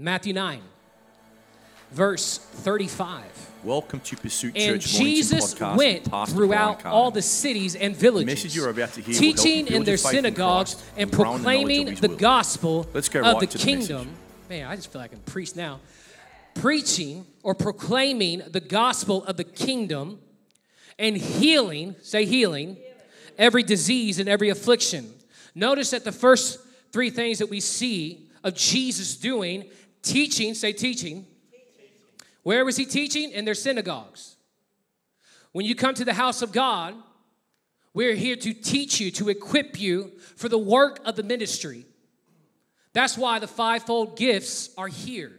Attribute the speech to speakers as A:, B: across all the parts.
A: Matthew 9, verse 35.
B: Welcome to Pursuit
A: And
B: Church Mornington
A: Jesus
B: podcast.
A: went throughout all the cities and villages,
B: message you're about to hear will help you
A: teaching in their synagogues
B: Christ
A: and
B: ground in knowledge of
A: proclaiming
B: His
A: the gospel of the
B: the
A: kingdom. Man, I just feel like I can preach now. Preaching or proclaiming the gospel of the kingdom and healing, say healing, every disease and every affliction. Notice that the first three things that we see of Jesus doing teaching, say teaching. Where was he teaching? In their synagogues. When you come to the house of God, we're here to teach you, to equip you for the work of the ministry. That's why the fivefold gifts are here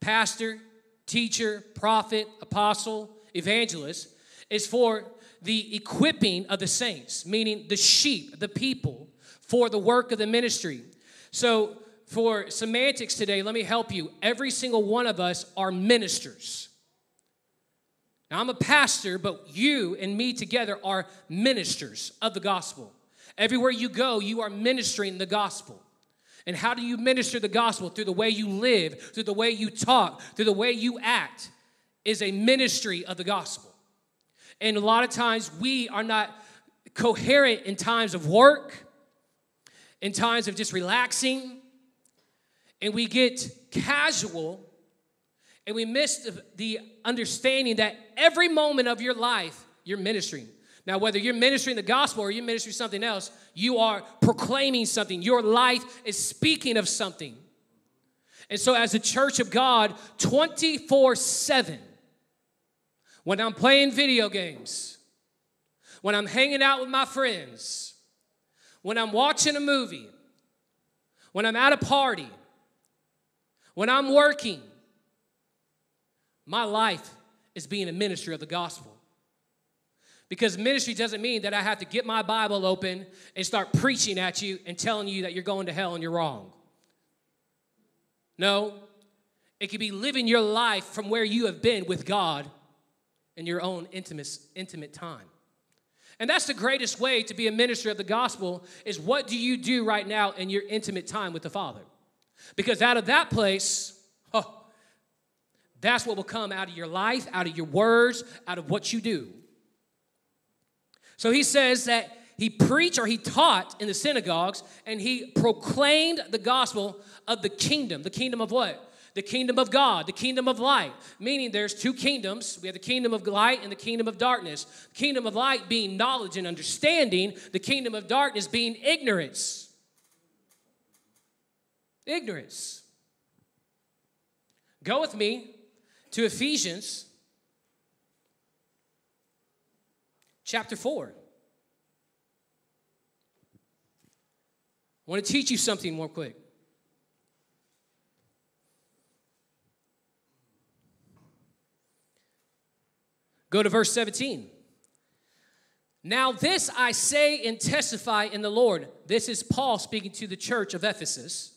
A: pastor, teacher, prophet, apostle, evangelist is for the equipping of the saints, meaning the sheep, the people, for the work of the ministry. So, for semantics today, let me help you. Every single one of us are ministers. Now, I'm a pastor, but you and me together are ministers of the gospel. Everywhere you go, you are ministering the gospel. And how do you minister the gospel? Through the way you live, through the way you talk, through the way you act, is a ministry of the gospel. And a lot of times we are not coherent in times of work, in times of just relaxing, and we get casual and we miss the, understanding that every moment of your life you're ministering. Now, whether you're ministering the gospel or you're ministering something else, you are proclaiming something. Your life is speaking of something. And so, as a church of God, 24 7, when I'm playing video games, when I'm hanging out with my friends, when I'm watching a movie, when I'm at a party, when I'm working, my life is being a minister of the gospel. Because ministry doesn't mean that I have to get my Bible open and start preaching at you and telling you that you're going to hell and you're wrong. No, it could be living your life from where you have been with God in your own intimate, intimate time. And that's the greatest way to be a minister of the gospel is what do you do right now in your intimate time with the Father? Because out of that place, oh, that's what will come out of your life, out of your words, out of what you do. So he says that he preached or he taught in the synagogues and he proclaimed the gospel of the kingdom. The kingdom of what? The kingdom of God, the kingdom of light. Meaning there's two kingdoms. We have the kingdom of light and the kingdom of darkness. The kingdom of light being knowledge and understanding, the kingdom of darkness being ignorance. Ignorance. Go with me to Ephesians chapter 4. I want to teach you something more quick. Go to verse 17. Now, this I say and testify in the Lord. This is Paul speaking to the church of Ephesus.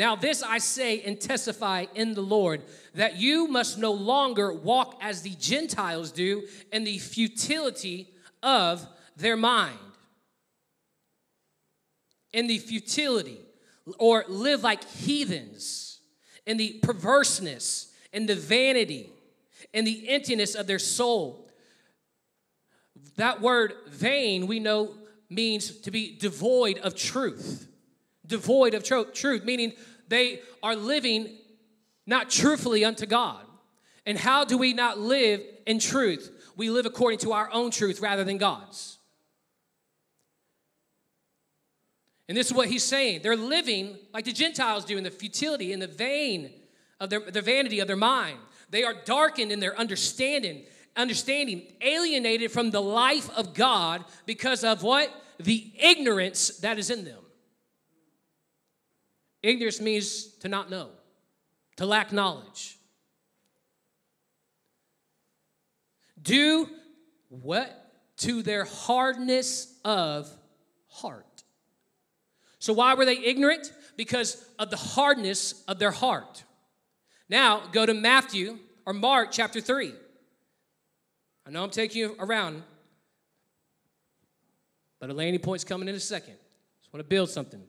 A: Now, this I say and testify in the Lord that you must no longer walk as the Gentiles do in the futility of their mind. In the futility, or live like heathens, in the perverseness, in the vanity, in the emptiness of their soul. That word vain, we know, means to be devoid of truth devoid of tro- truth, meaning they are living not truthfully unto God. And how do we not live in truth? We live according to our own truth rather than God's. And this is what he's saying. They're living like the Gentiles do in the futility, in the vain of their the vanity of their mind. They are darkened in their understanding, understanding, alienated from the life of God because of what? The ignorance that is in them. Ignorance means to not know, to lack knowledge. Do what? To their hardness of heart. So, why were they ignorant? Because of the hardness of their heart. Now, go to Matthew or Mark chapter 3. I know I'm taking you around, but a landing point's coming in a second. Just want to build something.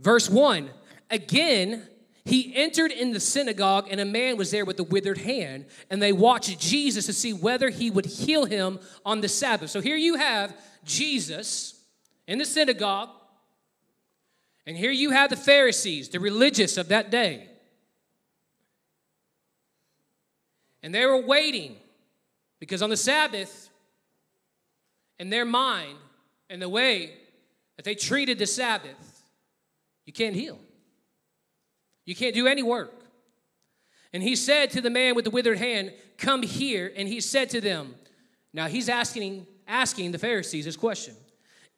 A: Verse 1 Again, he entered in the synagogue, and a man was there with a withered hand, and they watched Jesus to see whether he would heal him on the Sabbath. So here you have Jesus in the synagogue, and here you have the Pharisees, the religious of that day. And they were waiting because on the Sabbath, in their mind and the way that they treated the Sabbath, you can't heal. You can't do any work. And he said to the man with the withered hand, Come here. And he said to them, Now he's asking, asking the Pharisees this question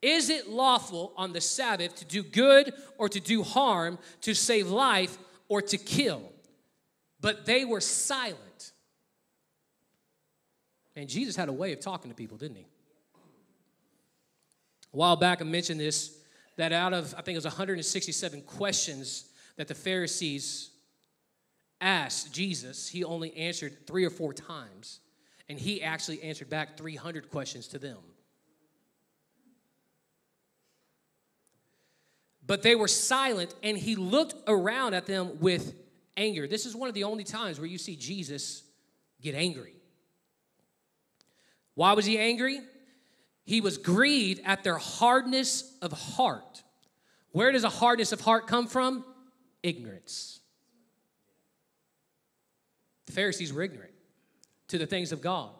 A: Is it lawful on the Sabbath to do good or to do harm, to save life or to kill? But they were silent. And Jesus had a way of talking to people, didn't he? A while back, I mentioned this that out of, I think it was 167 questions that the Pharisees asked Jesus, he only answered three or four times. And he actually answered back 300 questions to them. But they were silent, and he looked around at them with anger. This is one of the only times where you see Jesus get angry. Why was he angry? He was grieved at their hardness of heart. Where does a hardness of heart come from? Ignorance. The Pharisees were ignorant to the things of God.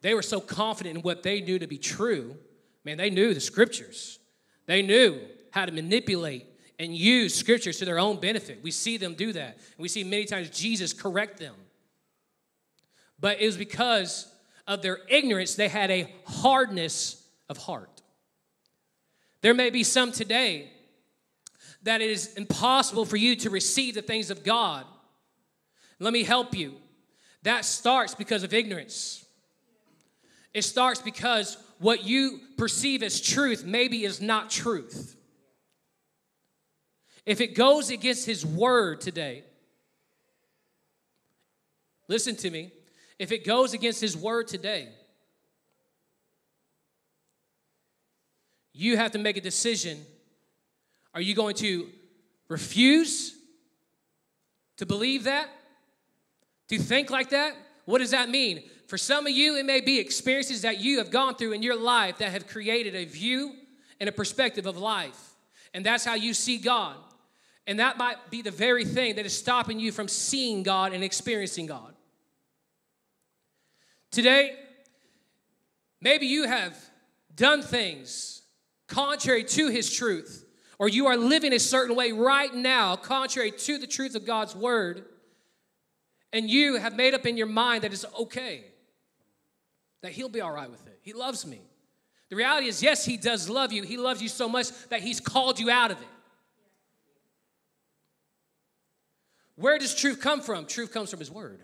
A: They were so confident in what they knew to be true. Man, they knew the scriptures. They knew how to manipulate and use scriptures to their own benefit. We see them do that. And we see many times Jesus correct them. But it was because of their ignorance, they had a hardness of heart. There may be some today that it is impossible for you to receive the things of God. Let me help you. That starts because of ignorance. It starts because what you perceive as truth maybe is not truth. If it goes against His word today, listen to me if it goes against his word today, you have to make a decision. Are you going to refuse to believe that? To think like that? What does that mean? For some of you, it may be experiences that you have gone through in your life that have created a view and a perspective of life. And that's how you see God. And that might be the very thing that is stopping you from seeing God and experiencing God. Today, maybe you have done things contrary to his truth, or you are living a certain way right now contrary to the truth of God's word, and you have made up in your mind that it's okay, that he'll be all right with it. He loves me. The reality is, yes, he does love you. He loves you so much that he's called you out of it. Where does truth come from? Truth comes from his word.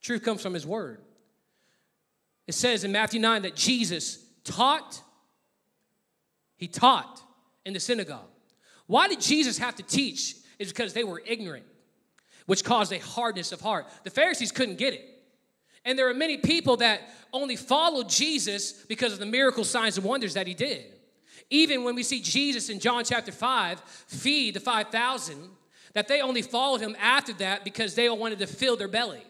A: Truth comes from his word. It says in Matthew 9 that Jesus taught, he taught in the synagogue. Why did Jesus have to teach? Is because they were ignorant, which caused a hardness of heart. The Pharisees couldn't get it. And there are many people that only followed Jesus because of the miracle signs and wonders that he did. Even when we see Jesus in John chapter 5 feed the 5,000, that they only followed him after that because they all wanted to fill their belly.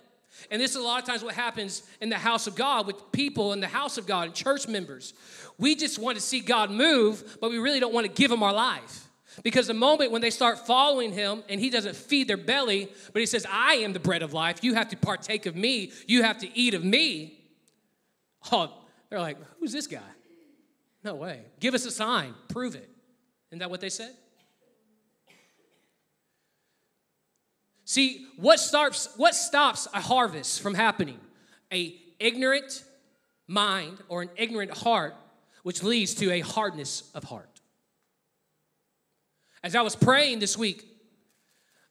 A: And this is a lot of times what happens in the house of God with people in the house of God and church members. We just want to see God move, but we really don't want to give Him our life. Because the moment when they start following Him and He doesn't feed their belly, but He says, I am the bread of life, you have to partake of me, you have to eat of me. Oh, they're like, who's this guy? No way. Give us a sign, prove it. Isn't that what they said? See, what stops, what stops a harvest from happening? A ignorant mind or an ignorant heart, which leads to a hardness of heart. As I was praying this week,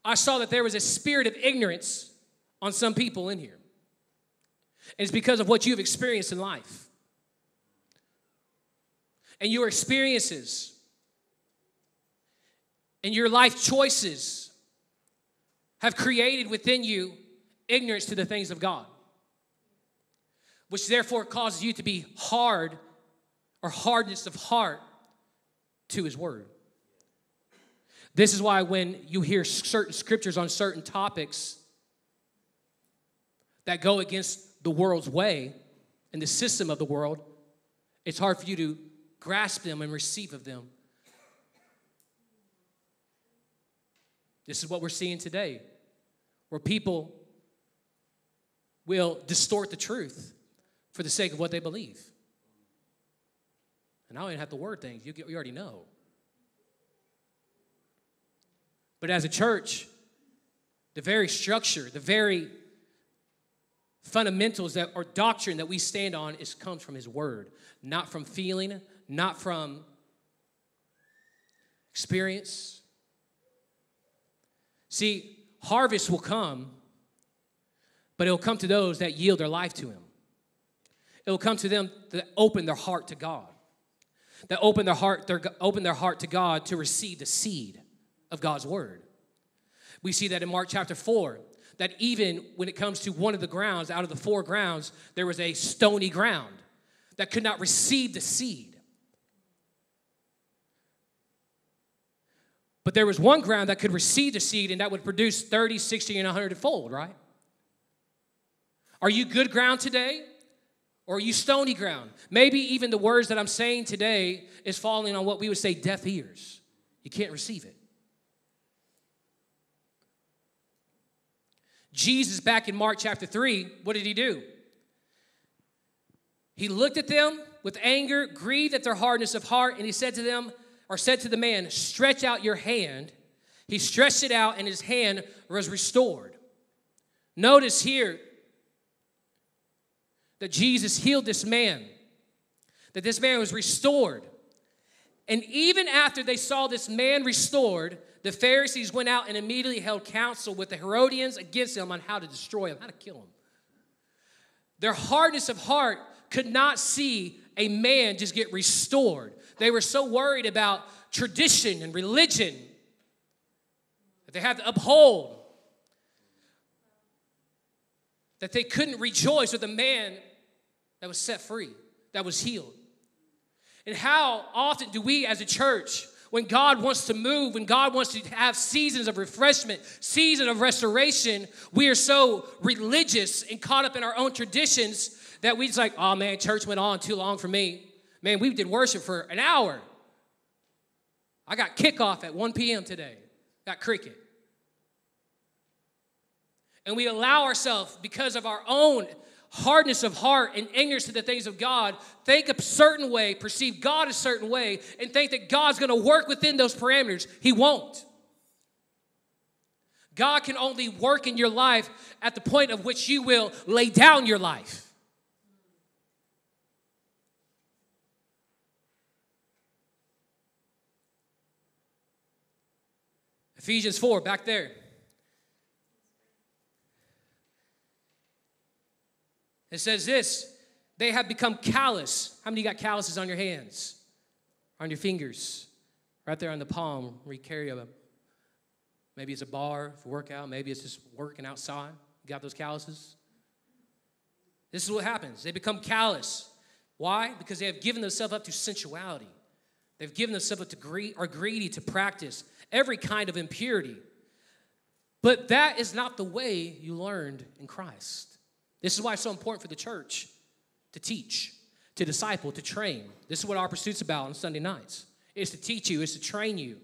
A: I saw that there was a spirit of ignorance on some people in here. It's because of what you've experienced in life. And your experiences and your life choices have created within you ignorance to the things of God, which therefore causes you to be hard or hardness of heart to His Word. This is why when you hear certain scriptures on certain topics that go against the world's way and the system of the world, it's hard for you to grasp them and receive of them. This is what we're seeing today, where people will distort the truth for the sake of what they believe. And I don't even have to word things, you, you already know. But as a church, the very structure, the very fundamentals that or doctrine that we stand on is comes from his word, not from feeling, not from experience. See, harvest will come, but it'll come to those that yield their life to him. It'll come to them that open their heart to God. That open their heart, their, open their heart to God to receive the seed of God's word. We see that in Mark chapter 4, that even when it comes to one of the grounds, out of the four grounds, there was a stony ground that could not receive the seed. But there was one ground that could receive the seed and that would produce 30, 60, and 100 fold, right? Are you good ground today? Or are you stony ground? Maybe even the words that I'm saying today is falling on what we would say deaf ears. You can't receive it. Jesus, back in Mark chapter 3, what did he do? He looked at them with anger, grieved at their hardness of heart, and he said to them, or said to the man, Stretch out your hand. He stretched it out, and his hand was restored. Notice here that Jesus healed this man, that this man was restored. And even after they saw this man restored, the Pharisees went out and immediately held counsel with the Herodians against him on how to destroy him, how to kill him. Their hardness of heart could not see a man just get restored. They were so worried about tradition and religion that they had to uphold that they couldn't rejoice with a man that was set free, that was healed. And how often do we as a church when God wants to move, when God wants to have seasons of refreshment, season of restoration, we are so religious and caught up in our own traditions that we just like, oh man, church went on too long for me. Man, we did worship for an hour. I got kickoff at 1 p.m. today. Got cricket. And we allow ourselves, because of our own hardness of heart and ignorance to the things of God, think a certain way, perceive God a certain way, and think that God's going to work within those parameters. He won't. God can only work in your life at the point of which you will lay down your life. Ephesians 4, back there. It says this they have become callous. How many got calluses on your hands? On your fingers? Right there on the palm where you carry a maybe it's a bar for workout, maybe it's just working outside. You got those calluses? This is what happens. They become callous. Why? Because they have given themselves up to sensuality. They've given themselves up to greed, are greedy to practice every kind of impurity. But that is not the way you learned in Christ. This is why it's so important for the church to teach, to disciple, to train. This is what our pursuit's about on Sunday nights. It's to teach you, it's to train you,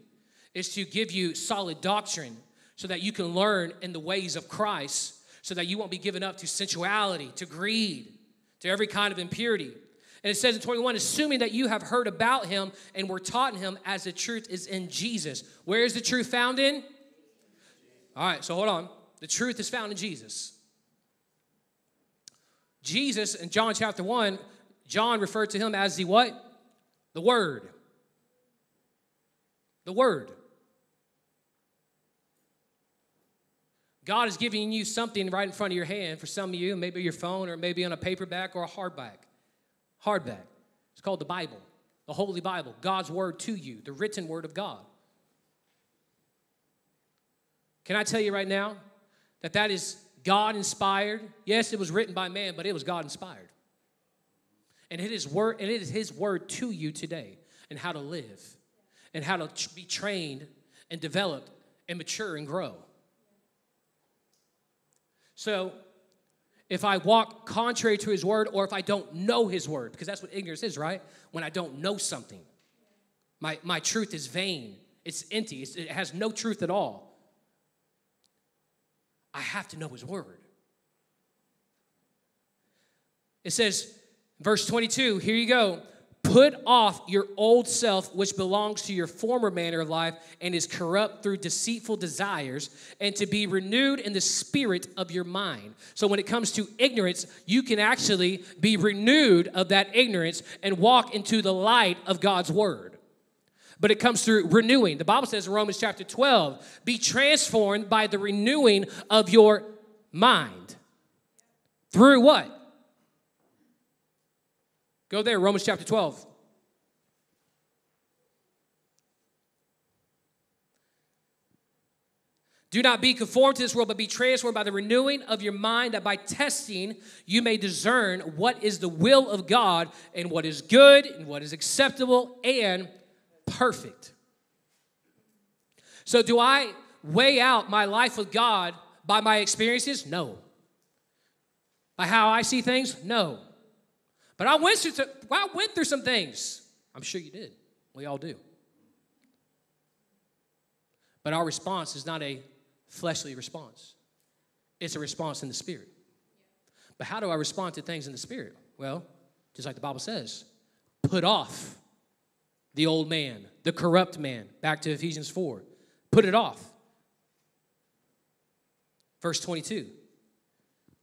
A: it's to give you solid doctrine so that you can learn in the ways of Christ, so that you won't be given up to sensuality, to greed, to every kind of impurity. And it says in 21, assuming that you have heard about him and were taught in him as the truth is in Jesus. Where is the truth found in? All right, so hold on. The truth is found in Jesus. Jesus in John chapter 1, John referred to him as the what? The Word. The Word. God is giving you something right in front of your hand for some of you, maybe your phone or maybe on a paperback or a hardback. Hardback. It's called the Bible, the Holy Bible, God's Word to you, the written Word of God. Can I tell you right now that that is God inspired. Yes, it was written by man, but it was God inspired. And it is word and it is his word to you today and how to live and how to be trained and developed and mature and grow. So, if I walk contrary to his word or if I don't know his word, because that's what ignorance is, right? When I don't know something, my, my truth is vain, it's empty, it's, it has no truth at all. I have to know his word. It says, verse 22, here you go. Put off your old self, which belongs to your former manner of life and is corrupt through deceitful desires, and to be renewed in the spirit of your mind. So, when it comes to ignorance, you can actually be renewed of that ignorance and walk into the light of God's word. But it comes through renewing. The Bible says in Romans chapter 12 be transformed by the renewing of your mind. Through what? Go there, Romans chapter 12. Do not be conformed to this world, but be transformed by the renewing of your mind, that by testing you may discern what is the will of God and what is good and what is acceptable and perfect. So, do I weigh out my life with God by my experiences? No. By how I see things? No. But I went through, I went through some things. I'm sure you did. We all do. But our response is not a fleshly response, it's a response in the spirit. But how do I respond to things in the spirit? Well, just like the Bible says, put off the old man, the corrupt man. Back to Ephesians 4. Put it off. Verse 22.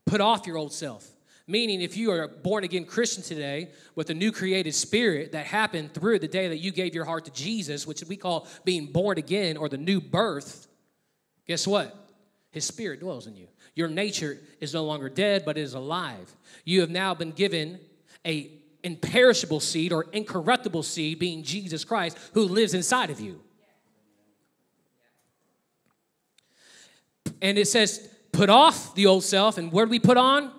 A: Put off your old self Meaning, if you are a born again Christian today with a new created spirit that happened through the day that you gave your heart to Jesus, which we call being born again or the new birth, guess what? His spirit dwells in you. Your nature is no longer dead, but is alive. You have now been given a imperishable seed or incorruptible seed, being Jesus Christ, who lives inside of you. And it says, put off the old self, and where do we put on?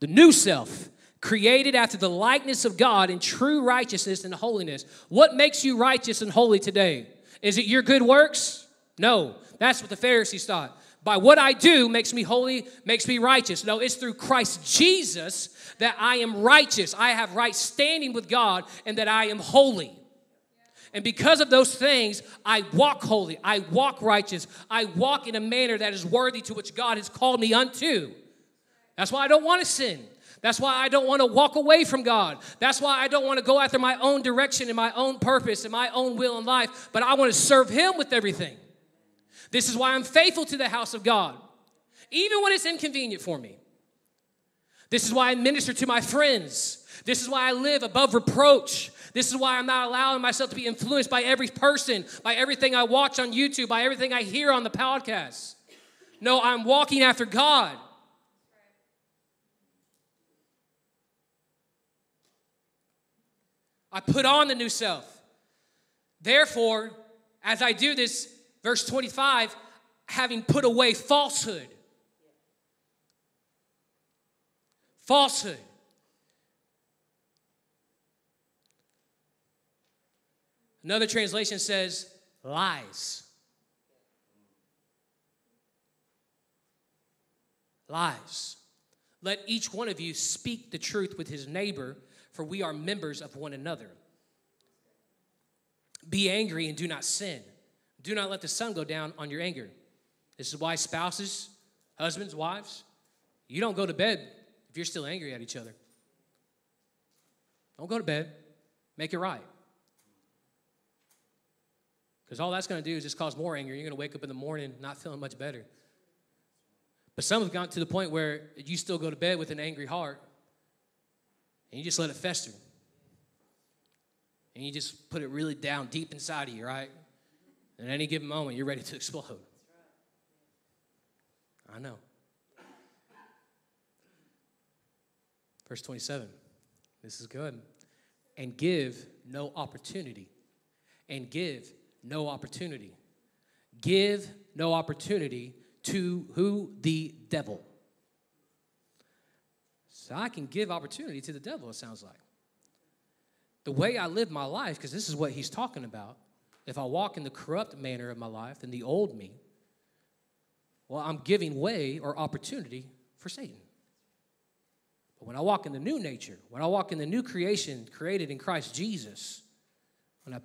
A: The new self, created after the likeness of God in true righteousness and holiness. What makes you righteous and holy today? Is it your good works? No, that's what the Pharisees thought. By what I do makes me holy, makes me righteous. No, it's through Christ Jesus that I am righteous. I have right standing with God and that I am holy. And because of those things, I walk holy, I walk righteous, I walk in a manner that is worthy to which God has called me unto. That's why I don't want to sin. That's why I don't want to walk away from God. That's why I don't want to go after my own direction and my own purpose and my own will in life, but I want to serve Him with everything. This is why I'm faithful to the house of God, even when it's inconvenient for me. This is why I minister to my friends. This is why I live above reproach. This is why I'm not allowing myself to be influenced by every person, by everything I watch on YouTube, by everything I hear on the podcast. No, I'm walking after God. I put on the new self. Therefore, as I do this, verse 25, having put away falsehood. Falsehood. Another translation says lies. Lies. Let each one of you speak the truth with his neighbor for we are members of one another. Be angry and do not sin. Do not let the sun go down on your anger. This is why spouses, husbands, wives, you don't go to bed if you're still angry at each other. Don't go to bed. Make it right. Because all that's going to do is just cause more anger. You're going to wake up in the morning not feeling much better. But some have gotten to the point where you still go to bed with an angry heart and you just let it fester. And you just put it really down deep inside of you, right? And at any given moment, you're ready to explode. I know. Verse 27. This is good. And give no opportunity. And give no opportunity. Give no opportunity to who? The devil. So I can give opportunity to the devil, it sounds like. The way I live my life, because this is what he's talking about, if I walk in the corrupt manner of my life, then the old me, well, I'm giving way or opportunity for Satan. But when I walk in the new nature, when I walk in the new creation created in Christ Jesus, when I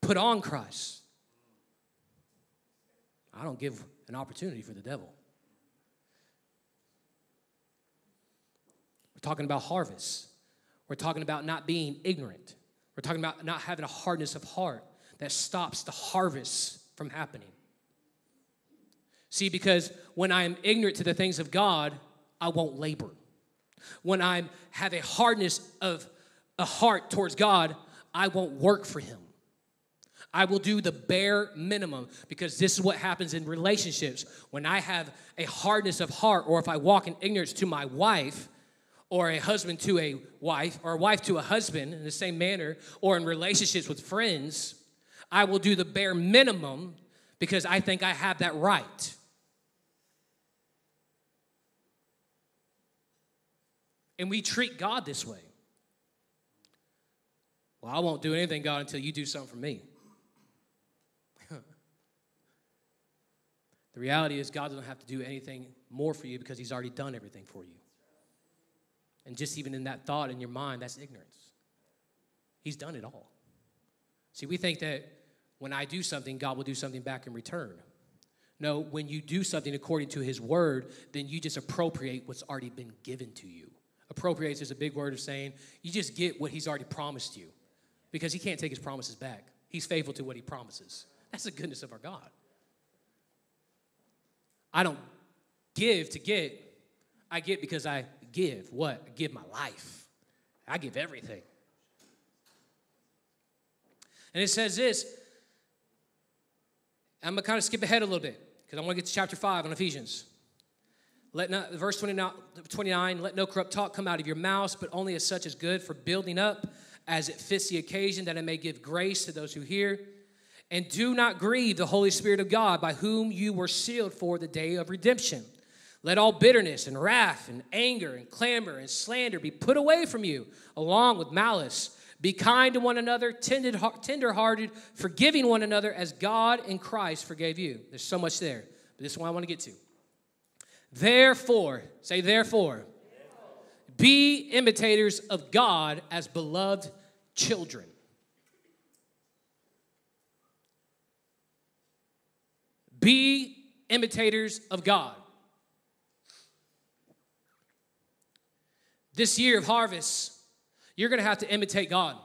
A: put on Christ, I don't give an opportunity for the devil. Talking about harvest. We're talking about not being ignorant. We're talking about not having a hardness of heart that stops the harvest from happening. See, because when I am ignorant to the things of God, I won't labor. When I have a hardness of a heart towards God, I won't work for Him. I will do the bare minimum because this is what happens in relationships. When I have a hardness of heart, or if I walk in ignorance to my wife, or a husband to a wife, or a wife to a husband in the same manner, or in relationships with friends, I will do the bare minimum because I think I have that right. And we treat God this way. Well, I won't do anything, God, until you do something for me. the reality is, God doesn't have to do anything more for you because He's already done everything for you. And just even in that thought in your mind, that's ignorance. He's done it all. See, we think that when I do something, God will do something back in return. No, when you do something according to His word, then you just appropriate what's already been given to you. Appropriates is a big word of saying you just get what He's already promised you because He can't take His promises back. He's faithful to what He promises. That's the goodness of our God. I don't give to get, I get because I give. What? I give my life, I give everything. And it says this I'm going to kind of skip ahead a little bit because I want to get to chapter 5 on Ephesians. Let not, verse 29, 29, let no corrupt talk come out of your mouths, but only as such as good for building up as it fits the occasion, that it may give grace to those who hear. And do not grieve the Holy Spirit of God, by whom you were sealed for the day of redemption. Let all bitterness and wrath and anger and clamor and slander be put away from you, along with malice. Be kind to one another, tender hearted, forgiving one another as God in Christ forgave you. There's so much there, but this is what I want to get to. Therefore, say, therefore, be imitators of God as beloved children. Be imitators of God. This year of harvest, you're going to have to imitate God.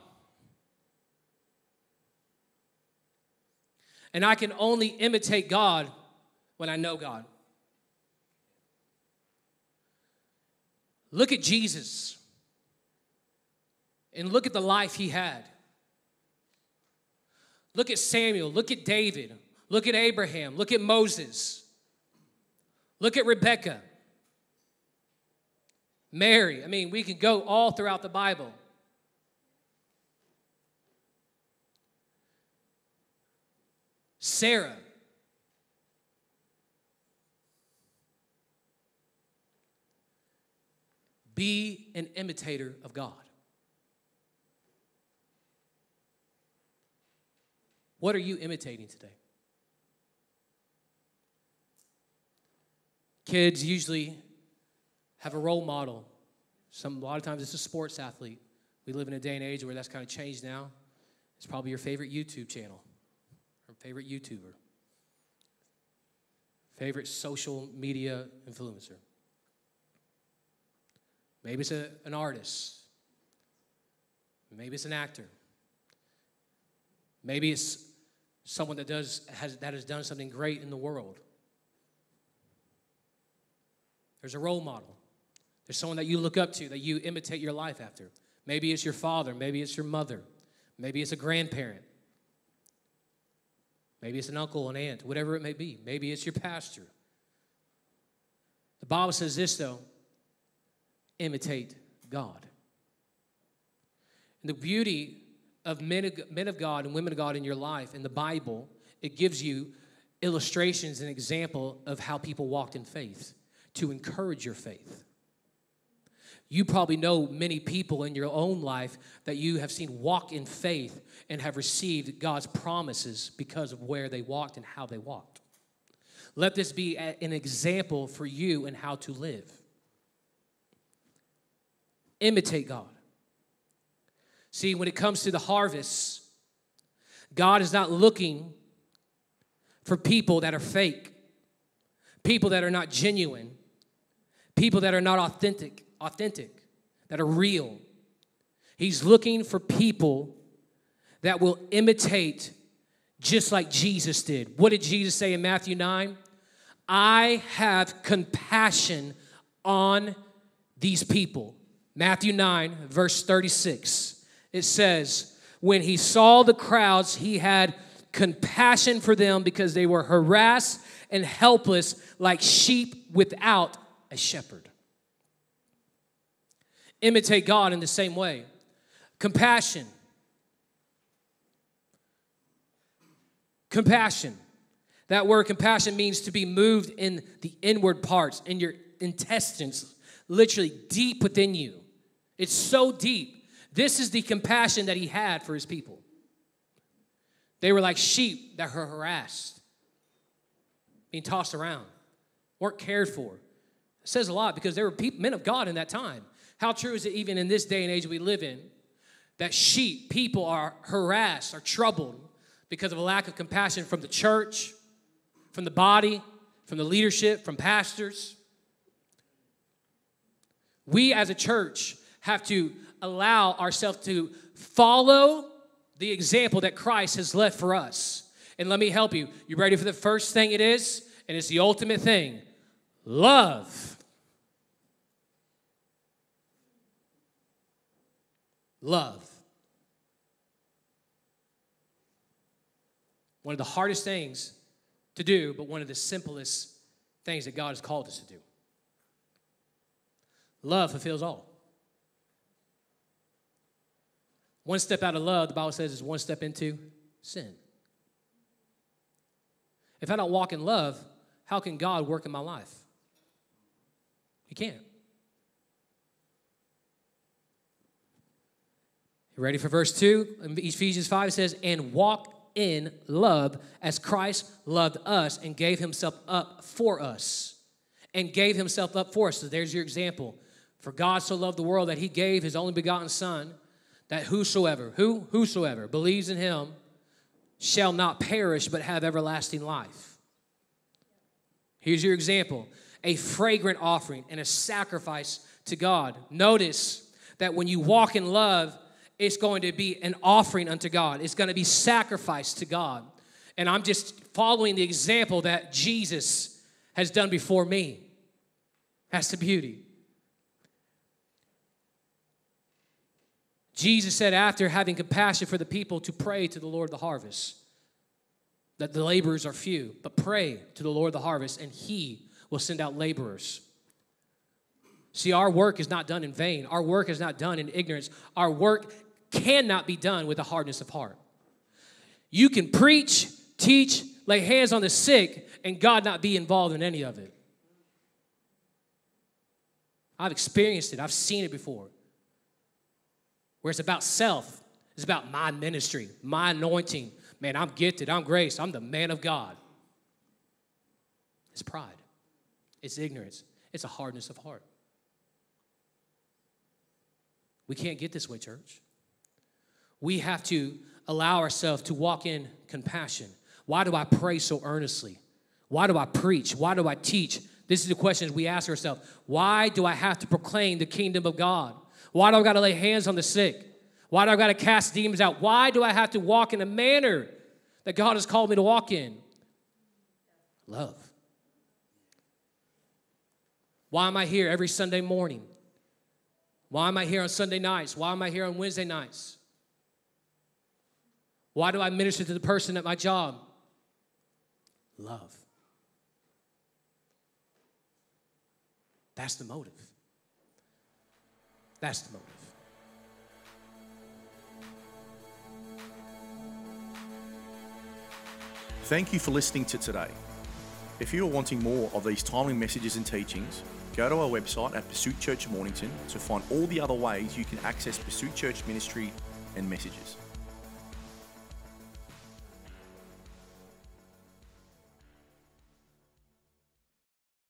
A: And I can only imitate God when I know God. Look at Jesus and look at the life he had. Look at Samuel, look at David, look at Abraham, look at Moses, look at Rebecca, Mary. I mean, we can go all throughout the Bible. Sarah. Be an imitator of God. What are you imitating today? Kids usually have a role model. Some, a lot of times it's a sports athlete. We live in a day and age where that's kind of changed now. It's probably your favorite YouTube channel or favorite YouTuber, favorite social media influencer. Maybe it's a, an artist. Maybe it's an actor. Maybe it's someone that does has that has done something great in the world. There's a role model. There's someone that you look up to that you imitate your life after. Maybe it's your father, maybe it's your mother, maybe it's a grandparent. Maybe it's an uncle, an aunt, whatever it may be. Maybe it's your pastor. The Bible says this though imitate God. And the beauty of men, of men of God and women of God in your life in the Bible, it gives you illustrations and example of how people walked in faith to encourage your faith. You probably know many people in your own life that you have seen walk in faith and have received God's promises because of where they walked and how they walked. Let this be an example for you in how to live. Imitate God. See, when it comes to the harvest, God is not looking for people that are fake, people that are not genuine, people that are not authentic, authentic, that are real. He's looking for people that will imitate just like Jesus did. What did Jesus say in Matthew 9? I have compassion on these people. Matthew 9, verse 36. It says, When he saw the crowds, he had compassion for them because they were harassed and helpless like sheep without a shepherd. Imitate God in the same way. Compassion. Compassion. That word compassion means to be moved in the inward parts, in your intestines, literally deep within you. It's so deep. This is the compassion that he had for his people. They were like sheep that were harassed, being tossed around, weren't cared for. It says a lot because there were people, men of God in that time. How true is it even in this day and age we live in that sheep, people are harassed, are troubled because of a lack of compassion from the church, from the body, from the leadership, from pastors? We as a church have to allow ourselves to follow the example that Christ has left for us. And let me help you. You ready for the first thing it is? And it's the ultimate thing love. Love. One of the hardest things to do, but one of the simplest things that God has called us to do. Love fulfills all. One step out of love, the Bible says, is one step into sin. If I don't walk in love, how can God work in my life? He can't. You ready for verse 2? Ephesians 5 says, And walk in love as Christ loved us and gave himself up for us. And gave himself up for us. So there's your example. For God so loved the world that he gave his only begotten Son, that whosoever, who? Whosoever believes in him shall not perish but have everlasting life. Here's your example a fragrant offering and a sacrifice to God. Notice that when you walk in love, it's going to be an offering unto God, it's going to be sacrifice to God. And I'm just following the example that Jesus has done before me. That's the beauty. Jesus said, after having compassion for the people, to pray to the Lord of the harvest, that the laborers are few, but pray to the Lord of the harvest, and he will send out laborers. See, our work is not done in vain. Our work is not done in ignorance. Our work cannot be done with a hardness of heart. You can preach, teach, lay hands on the sick, and God not be involved in any of it. I've experienced it, I've seen it before where it's about self. It's about my ministry, my anointing. Man, I'm gifted, I'm graced, I'm the man of God. It's pride, it's ignorance, it's a hardness of heart. We can't get this way, church. We have to allow ourselves to walk in compassion. Why do I pray so earnestly? Why do I preach? Why do I teach? This is the questions we ask ourselves. Why do I have to proclaim the kingdom of God? Why do I got to lay hands on the sick? Why do I got to cast demons out? Why do I have to walk in a manner that God has called me to walk in? Love. Why am I here every Sunday morning? Why am I here on Sunday nights? Why am I here on Wednesday nights? Why do I minister to the person at my job? Love. That's the motive. That's the motive.
B: Thank you for listening to today. If you are wanting more of these timely messages and teachings, go to our website at Pursuit Church Mornington to find all the other ways you can access Pursuit Church ministry and messages.